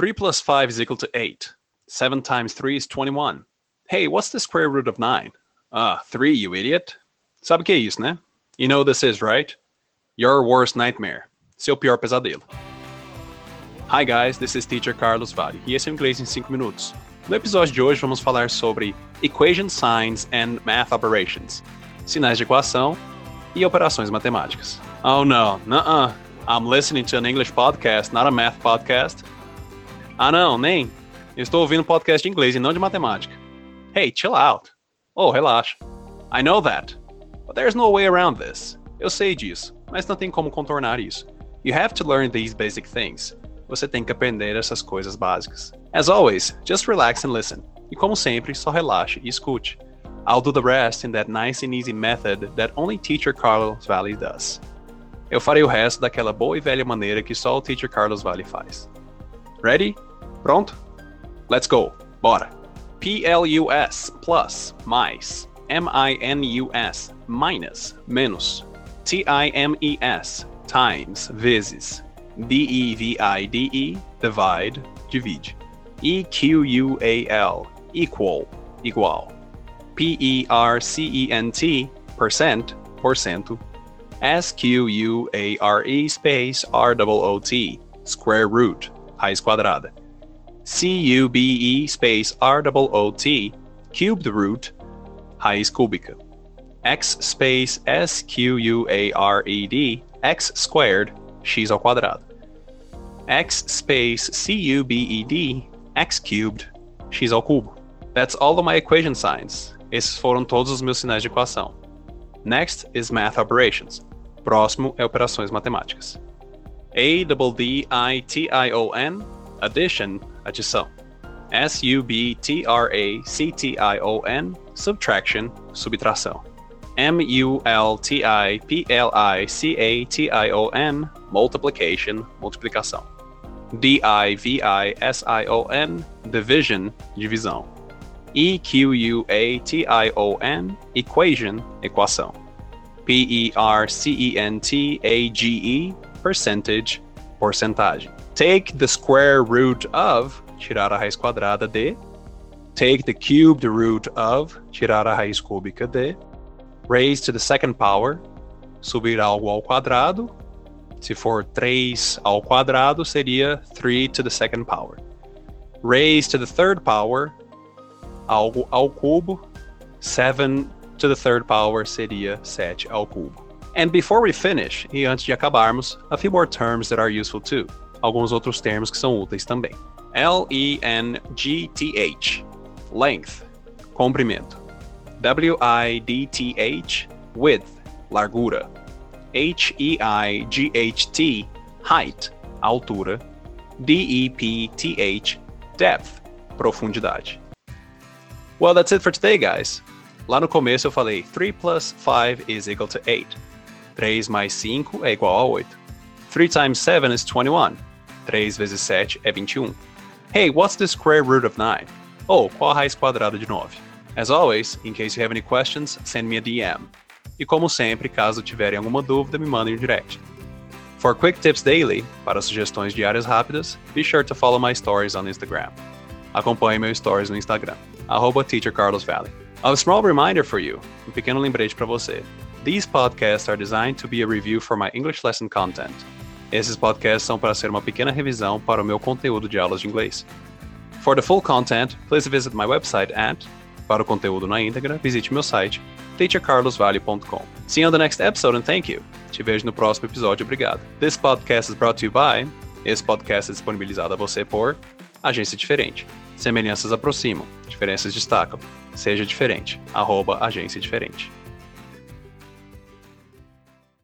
3 plus 5 is equal to 8. 7 times 3 is 21. Hey, what's the square root of 9? Ah, 3, you idiot. Sabe o que é isso, né? You know this is, right? Your worst nightmare. Seu pior pesadelo. Hi guys, this is teacher Carlos Vale e esse é o Inglês em 5 minutos. No episódio de hoje vamos falar sobre equation signs and math operations, sinais de equação e operações matemáticas. Oh no, nuh-uh. I'm listening to an English podcast, not a math podcast. Ah não, nem. Eu estou ouvindo podcast de inglês e não de matemática. Hey, chill out. Oh, relaxa. I know that. But there's no way around this. Eu sei disso, mas não tem como contornar isso. You have to learn these basic things. Você tem que aprender essas coisas básicas. As always, just relax and listen. E como sempre, só relaxe e escute. I'll do the rest in that nice and easy method that only teacher Carlos Valley does. Eu farei o resto daquela boa e velha maneira que só o teacher Carlos Valley faz. Ready? Pronto? Let's go. Bora. P-L-U-S plus mais M-I-N-U-S minus menos T-I-M-E-S times vezes D-E-V-I-D-E divide divide E-Q-U-A-L equal igual P-E-R-C-E-N-T percent porcento S-Q-U-A-R-E space R-O-O-T square root raiz quadrada C-U-B-E space R-O-O-T cubed root raiz cúbica x space S-Q-U-A-R-E-D x squared x ao quadrado x space C-U-B-E-D x cubed x ao cubo. That's all of my equation signs. Esses foram todos os meus sinais de equação. Next is math operations. Próximo é operações matemáticas. A-D-D-I-T-I-O-N, addition, adição. S-U-B-T-R-A-C-T-I-O-N, subtraction, subtração. M-U-L-T-I-P-L-I-C-A-T-I-O-N, multiplication, multiplicação. D-I-V-I-S-I-O-N, division, divisão. E-Q-U-A-T-I-O-N, equation, equação. P-E-R-C-E-N-T-A-G-E, percentage, porcentagem. Take the square root of, tirar a raiz quadrada de. Take the cubed root of, tirar a raiz cúbica de. Raise to the second power, subir algo ao quadrado. Se for 3 ao quadrado, seria 3 to the second power. Raise to the third power, algo ao cubo. 7 to the third power seria 7 ao cubo. And before we finish, e antes de acabarmos, a few more terms that are useful too. Alguns outros termos que são úteis também. L-E-N-G-T-H, length, comprimento. W-I-D-T-H, width, largura. H-E-I-G-H-T, height, altura. D-E-P-T-H, depth, profundidade. Well, that's it for today, guys. Lá no começo eu falei 3 plus 5 is equal to 8. 3 mais 5 é igual a 8. 3 times 7 is 21. 3 vezes 7 é 21. Hey, what's the square root of 9? Oh, qual a raiz quadrada de 9? As always, in case you have any questions, send me a DM. E como sempre, caso tiverem alguma dúvida, me mandem um direct. For quick tips daily, para sugestões diárias rápidas, be sure to follow my stories on Instagram. Acompanhe meus stories no Instagram, arroba teachercarlosvalley. A small reminder for you, um pequeno lembrete para você. These podcasts are designed to be a review for my English lesson content. Esses podcasts são para ser uma pequena revisão para o meu conteúdo de aulas de inglês. For the full content, please visit my website at para o conteúdo na íntegra, visite meu site teachercarlosvale.com. See you on the next episode and thank you. Te vejo no próximo episódio, obrigado. This podcast is brought to you by. Esse podcast é disponibilizado a você por Agência Diferente. Semelhanças aproximam, diferenças destacam. Seja diferente. Arroba Agência Diferente.